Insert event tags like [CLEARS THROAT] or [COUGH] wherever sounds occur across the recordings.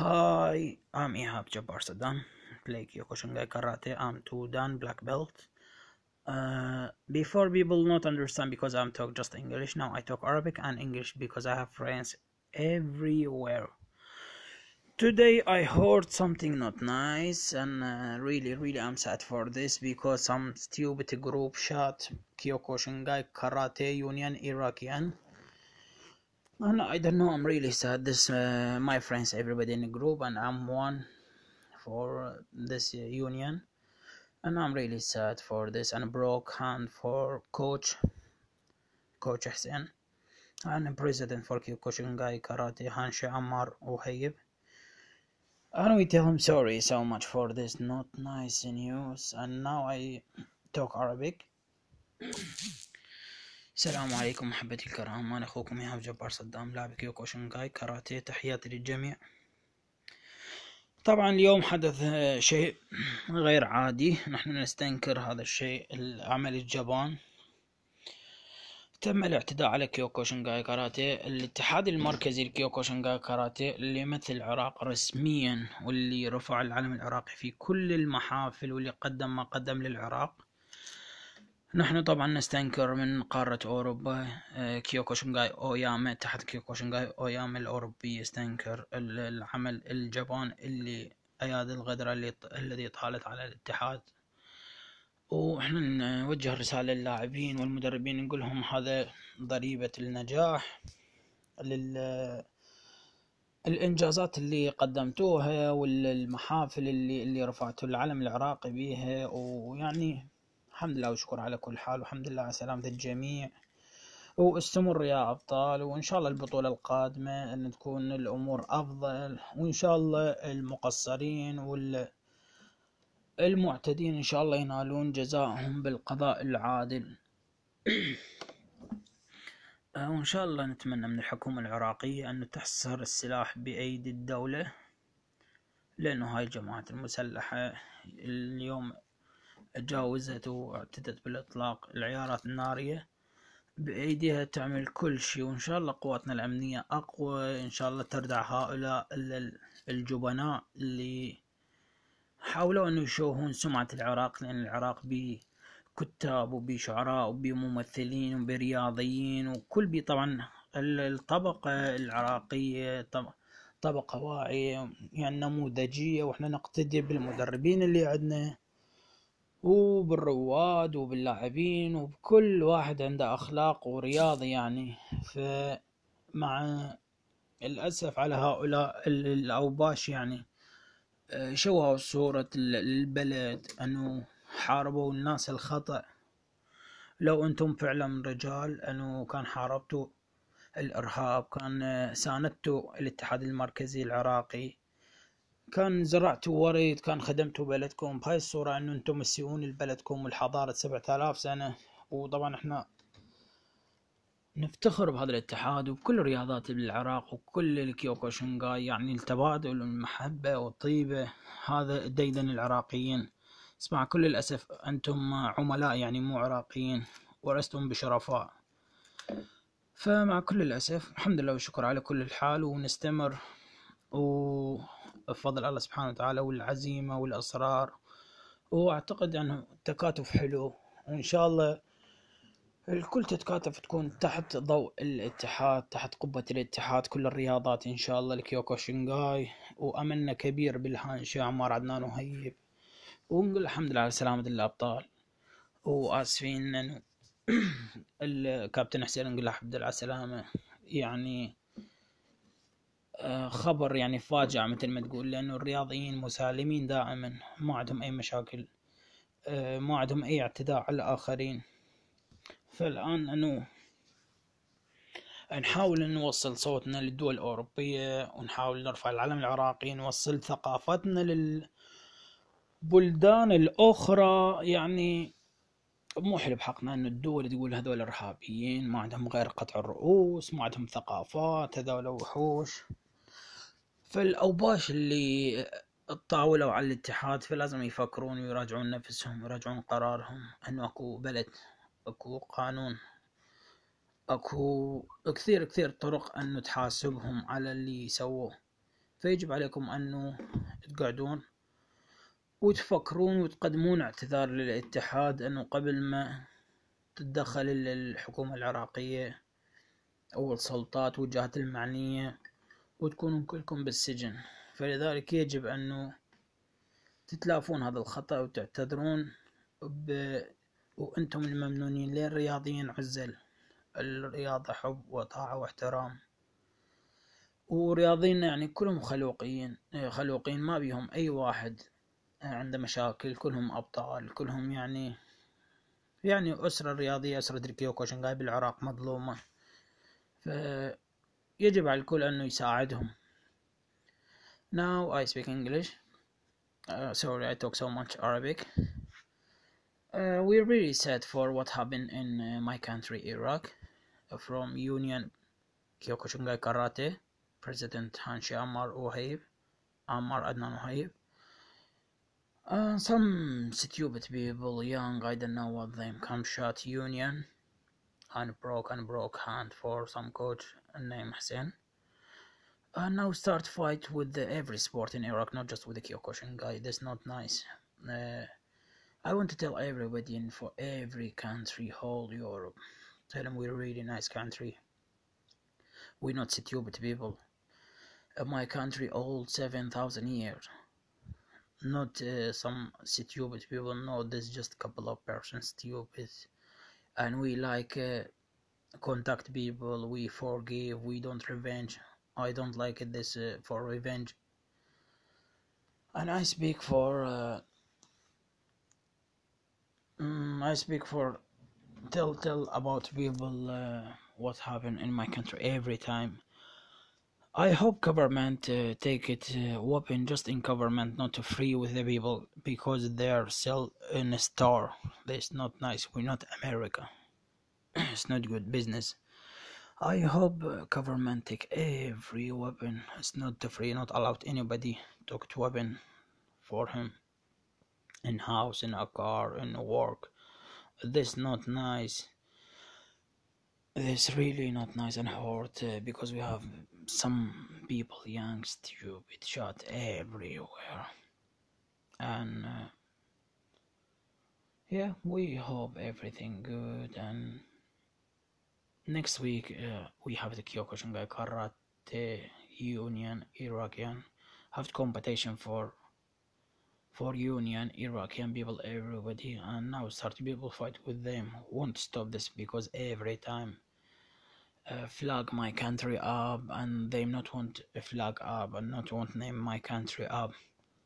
Hi, I'm Ihab Jabbar Saddam, play Kyokushinkai Karate. I'm two Dan black belt. Uh, before people not understand because I'm talk just English. Now I talk Arabic and English because I have friends everywhere. Today I heard something not nice and uh, really really I'm sad for this because some stupid group shot Kyokushinkai Karate Union Iraqian and I don't know. I'm really sad. This uh, my friends everybody in the group and I'm one for this uh, union. And I'm really sad for this and broke hand for coach coach Hussein and president for Kyokushinkai Karate Hanshi Ammar Uhayib and we tell him sorry so much for this not nice news. And now I talk Arabic السلام عليكم محبتي الكرام أنا أخوكم إيهاب جبار صدام لاعب كيوكوشنكاي كاراتيه تحياتي للجميع. طبعا اليوم حدث آه، شيء غير عادي. نحن نستنكر هذا الشيء العمل الجبان. تم الاعتداء على كيوكوشنكاي كاراتيه. الاتحاد المركزي لكيوكوشنكاي كاراتيه اللي يمثل العراق رسميا واللي رفع العلم العراقي في كل المحافل واللي قدم ما قدم للعراق. نحن طبعا نستنكر من قارة أوروبا آه، كيوكوشنغاي أوياما تحت كيوكوشنغاي أوياما الأوروبي يستنكر ال- العمل الجبان اللي أيادي الغدرة اللي الذي طالت على الاتحاد. وإحنا نوجه رسالة للاعبين والمدربين نقول لهم هذا ضريبة النجاح لل الإنجازات اللي قدمتوها والمحافل اللي اللي رفعتوا العلم العراقي بيها. ويعني الحمد لله وشكر على كل حال والحمد لله على سلامة الجميع. واستمر يا أبطال وإن شاء الله البطولة القادمة أن تكون الأمور أفضل وإن شاء الله المقصرين والمعتدين إن شاء الله ينالون جزاءهم بالقضاء العادل. [CLEARS THROAT] وإن شاء الله نتمنى من الحكومة العراقية أن تحصر السلاح بأيدي الدولة لأنه هاي الجماعات المسلحة اليوم تجاوزت واعتدت بالإطلاق العيارات النارية بأيديها تعمل كل شيء وإن شاء الله قواتنا الأمنية أقوى إن شاء الله تردع هؤلاء ال- الجبناء اللي حاولوا أن يشوهون سمعة العراق لأن العراق بكتاب وبشعراء وبممثلين وبرياضيين وكل بي طبعا ال- الطبقة العراقية طب- طبقة واعية يعني نموذجية وإحنا نقتدي بالمدربين اللي عندنا. وبالرواد وباللاعبين وبكل واحد عنده أخلاق ورياضي يعني. فمع الأسف على هؤلاء ال- الأوباش يعني آه، شوهوا صورة ال- البلد أنه حاربوا الناس الخطأ. لو أنتم فعلا رجال أنه كان حاربتوا الإرهاب كان آه، ساندتوا الاتحاد المركزي العراقي. كان زرعتوا ورد كان خدمتوا بلدكم. بهاي الصورة إنه أنتم مسيئون لبلدكم والحضارة سبعة آلاف سنة. وطبعا إحنا نفتخر بهذا الاتحاد وبكل الرياضات بالعراق وكل الكيوكوشنغاي يعني التبادل والمحبة والطيبة. هذا ديدن العراقيين. بس مع كل الأسف أنتم عملاء يعني مو عراقيين ولستم بشرفاء. فمع كل الأسف الحمد لله والشكر على كل الحال ونستمر. وبفضل الله سبحانه وتعالى والعزيمة والإصرار. وأعتقد أنه التكاتف حلو وإن شاء الله الكل تتكاتف تكون تحت ضوء الاتحاد تحت قبة الاتحاد كل الرياضات إن شاء الله الكيوكو شنغاي. وأملنا كبير بالهانشي عمار عدنان وهيب ونقول الحمد لله على سلامة الأبطال. وآسفين أنه [CLEARS THROAT] الكابتن حسين نقول له الحمد لله على السلامة يعني خبر يعني فاجعة مثل ما تقول لأنه الرياضيين مسالمين دائما ما عندهم أي مشاكل آه، ما عندهم أي اعتداء على الآخرين. فالآن أنه نحاول نوصل صوتنا للدول الأوروبية ونحاول نرفع العلم العراقي نوصل ثقافتنا للبلدان الأخرى. يعني مو حلو بحقنا أن الدول تقول هذول إرهابيين ما عندهم غير قطع الرؤوس ما عندهم ثقافات هذول وحوش. فالأوباش اللي طاولوا على الاتحاد فلازم يفكرون ويراجعون نفسهم ويراجعون قرارهم. إنه أكو بلد أكو قانون أكو كثير كثير طرق إنه تحاسبهم على اللي سووه. فيجب عليكم أنه تقعدون وتفكرون وتقدمون اعتذار للاتحاد أنه قبل ما تتدخل الحكومة العراقية أو السلطات والجهات المعنية وتكونوا كلكم بالسجن فلذلك يجب أنه تتلافون هذا الخطأ وتعتذرون ب... وأنتم الممنونين للرياضيين عزل الرياضة حب وطاعة واحترام ورياضيين يعني كلهم خلوقيين خلوقين ما بيهم أي واحد عنده مشاكل كلهم أبطال كلهم يعني يعني أسرة رياضية أسرة ريكيوكو شنغاي بالعراق مظلومة فيجب على الكل أنه يساعدهم Now I speak English uh, sorry I talk so much Arabic uh, we're really sad for what happened in uh, my country Iraq from Union Kyokushinkai Karate President Hanshi Ammar Ohayb Ammar Adnan Ohayb uh, some stupid people, young, I don't know what them, come shot Union and broke and broke hand for some coach named Hussein. And now start fight with the, every sport in Iraq, not just with the Kyokushingai. That's not nice. Uh, I want to tell everybody in for every country, whole Europe, tell them we're a really nice country. We're not stupid people. Uh, my country old seven thousand years not uh, some stupid people no there's just a couple of persons stupid and we like uh, contact people we forgive we don't revenge. I don't like this uh, for revenge. And i speak for uh, mm, i speak for tell tell about people uh, what happened in my country every time I hope government uh, take it uh, weapon just in government not to free with the people because they are sell in a store. That's not nice. We're not America. [CLEARS THROAT] it's not good business. I hope uh, government take every weapon. It's not free, not allowed anybody to weapon for him in house, in a car, in work. This not nice. It's really not nice and hard uh, because we have some people, young, stupid, shot everywhere. And uh, yeah, we hope everything good. And next week uh, we have the Kyokushinkai Karate Union Iraqian have competition for for Union Iraqian people, everybody, and now start people fight with them. Won't stop this because every time uh, flag my country up and they not want a flag up and not want name my country up.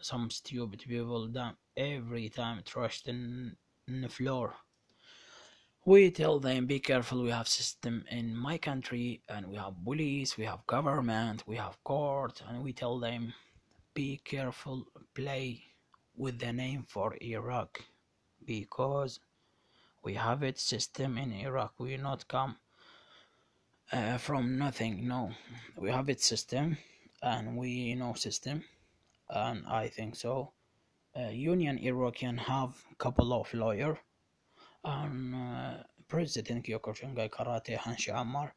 Some stupid people that every time trashed in, in the floor. We tell them be careful we have system in my country and we have police we have government we have court. And we tell them be careful play with the name for iraq because we have its system in iraq. We not come uh, from nothing no. We have its system and we know system and i think so. Uh, union Iraqian have couple of lawyer and uh, president Kyokushinkai karate hanshi ammar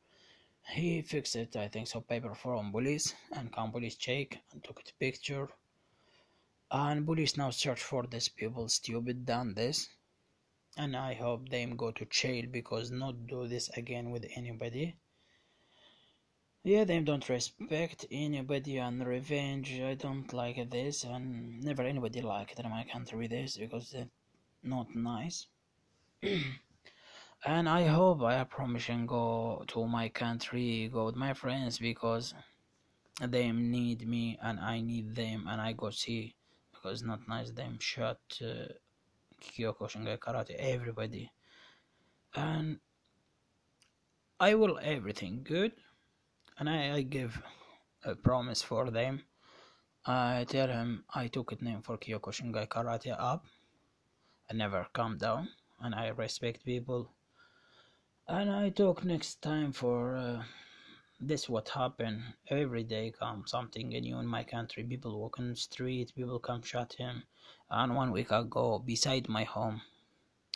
he fixed it i think so paper from police and come police check and took a picture and police now search for these people stupid done this and i hope them go to jail because not do this again with anybody yeah, them don't respect anybody and revenge. I don't like this, and never anybody liked in my country this because they're not nice. [CLEARS THROAT] and I hope I promise and go to my country, go with my friends because they need me and I need them, and I go see because not nice them shot uh, Kyokushinkai Karate everybody, and I will everything good and I, I give a promise for them. I tell him I took it name for Kyokushinkai Karate up. I never come down and I respect people. And I talk next time for uh, this what happen every day come something new in my country people walk in the street people come shot him and one week ago beside my home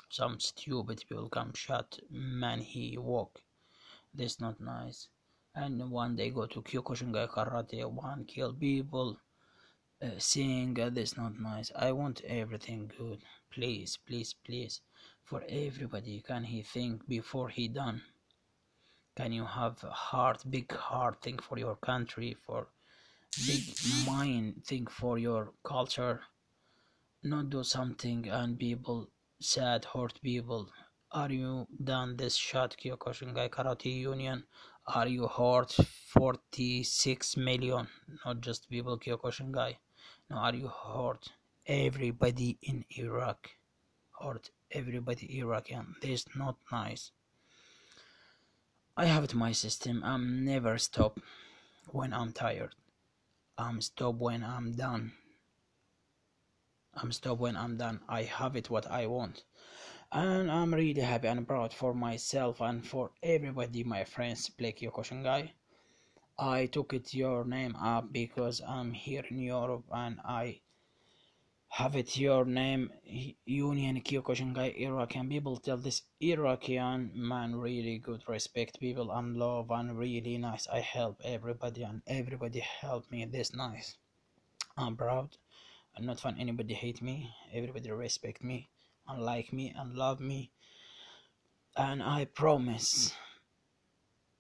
some stupid people come shot man he walk this not nice and one day go to Kyokushinkai Karate, one kill people, uh, uh, that's not nice. I want everything good. Please, please, please. For everybody, can he think before he done? Can you have a heart, big heart, thing for your country, for big mind, thing for your culture? Not do something and people sad, hurt people. Are you done this shot Kyokushinkai Karate Union? Are you hurt 46 million? Not just people Kyokushinkai. No, are you hurt everybody in Iraq? Hurt everybody Iraqi. This not nice. I have it my system. I'm never stop when I'm tired. I'm stop when I'm done. I'm stop when I'm done. I have it what I want. And I'm really happy and proud for myself and for everybody, my friends, play Kyokushinkai. I took it your name up because I'm here in Europe and I have it your name Union Kyokushinkai Iraqian people tell this Iraqian man really good respect people and love and really nice. I help everybody and everybody help me this nice. I'm proud. I'm not fun anybody hate me. Everybody respect me and like me and love me. And I promise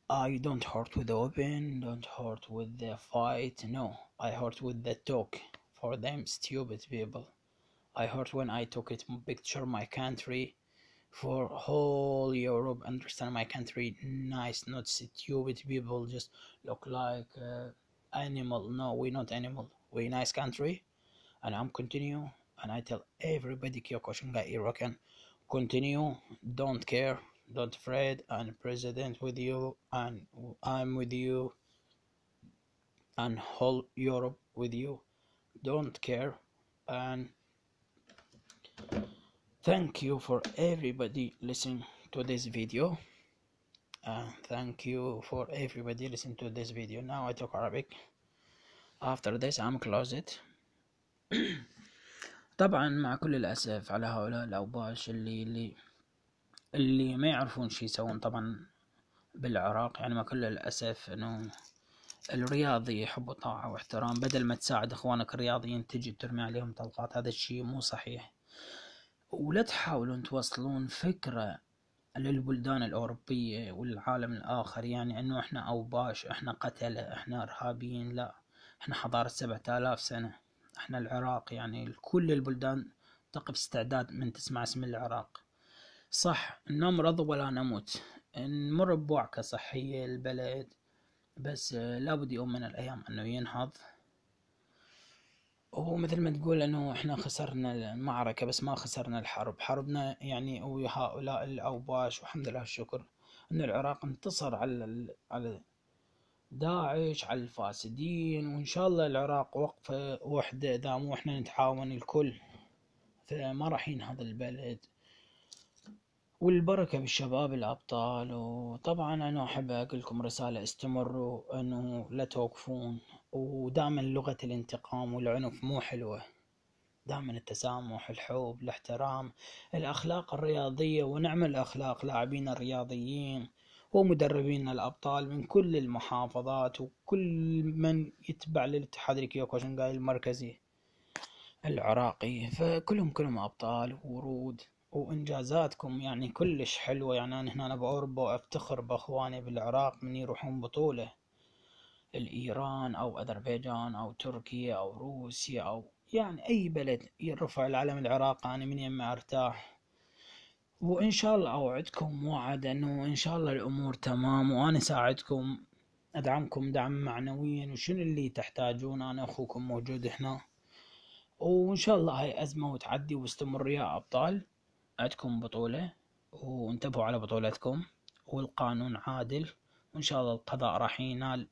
I don't hurt with the open don't hurt with the fight no. I hurt with the talk for them stupid people. I heard when I took it picture my country for whole Europe understand my country nice not stupid people just look like uh, animal. No we not animal we nice country. And I'm continue and I tell everybody Kyokushinkai Iraqian continue don't care don't afraid and president with you and I'm with you and whole Europe with you don't care and thank you for everybody listening to this video uh, thank you for everybody listening to this video now I talk Arabic after this I'm close it [CLEARS THROAT] طبعا مع كل الأسف على هؤلاء الأوباش اللي اللي اللي ما يعرفون شي يسوون طبعا بالعراق يعني مع كل الأسف إنه الرياضي يحب طاعة واحترام بدل ما تساعد إخوانك الرياضيين تجي ترمي عليهم طلقات هذا الشيء مو صحيح. ولا تحاولون توصلون فكرة للبلدان الأوروبية والعالم الآخر يعني أنه إحنا أوباش إحنا قتلة إحنا إرهابيين لا. إحنا حضارة سبعة آلاف سنة. إحنا العراق يعني كل البلدان تقف استعداد من تسمع اسم العراق. صح نمرض ولا نموت. نمر بوعكة صحية البلد بس لابد يوم من الأيام أنه ينهض. وهو مثل ما تقول أنه إحنا خسرنا المعركة بس ما خسرنا الحرب. حربنا يعني وهؤلاء الأوباش والحمد لله الشكر أن العراق انتصر على على داعش على الفاسدين وإن شاء الله العراق وقفة وحدة إذا مو إحنا نتعاون الكل. فما راح ينهض البلد. والبركة بالشباب الأبطال وطبعا أنا أحب أقول لكم رسالة استمروا أنه لا توقفون ودائما لغة الانتقام والعنف مو حلوة. دائما التسامح الحب الاحترام الأخلاق الرياضية ونعم الأخلاق لاعبين الرياضيين ومدربين الأبطال من كل المحافظات وكل من يتبع للاتحاد الكيوكوشنغاي المركزي العراقي. فكلهم كلهم أبطال ورود. وإنجازاتكم يعني كلش حلوة. يعني أنا هنا بأوروبا وأفتخر بأخواني بالعراق من يروحون بطولة. الإيران أو أذربيجان أو تركيا أو روسيا أو يعني أي بلد يرفع العلم العراق. أنا من يما أرتاح. وإن شاء الله أوعدكم وعد إنه إن شاء الله الأمور تمام. وأنا ساعدكم أدعمكم دعم معنويا. وشنو اللي تحتاجون؟ أنا أخوكم موجود هنا. وإن شاء الله هاي أزمة وتعدي واستمر يا أبطال. عندكم بطولة وانتبهوا على بطولتكم والقانون عادل وإن شاء الله القضاء راح ينال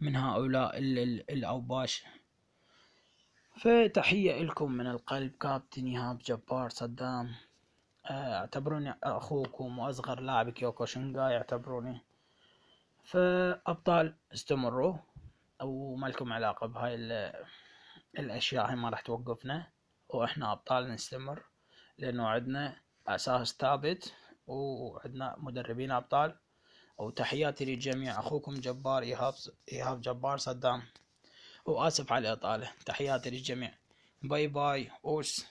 من هؤلاء الأوباش. فتحية لكم من القلب كابتن إيهاب جبار صدام. اعتبروني أخوكم وأصغر لاعب كيوكو شنغاي اعتبروني. فأبطال استمروا وما لكم علاقة بهاي الأشياء هاي ما راح توقفنا. وإحنا أبطال نستمر. لأنه عندنا أساس ثابت وعندنا مدربين أبطال. وتحياتي للجميع أخوكم جبار إيهاب إيهاب جبار صدام. وآسف على الإطالة. تحياتي للجميع. باي باي. أوس.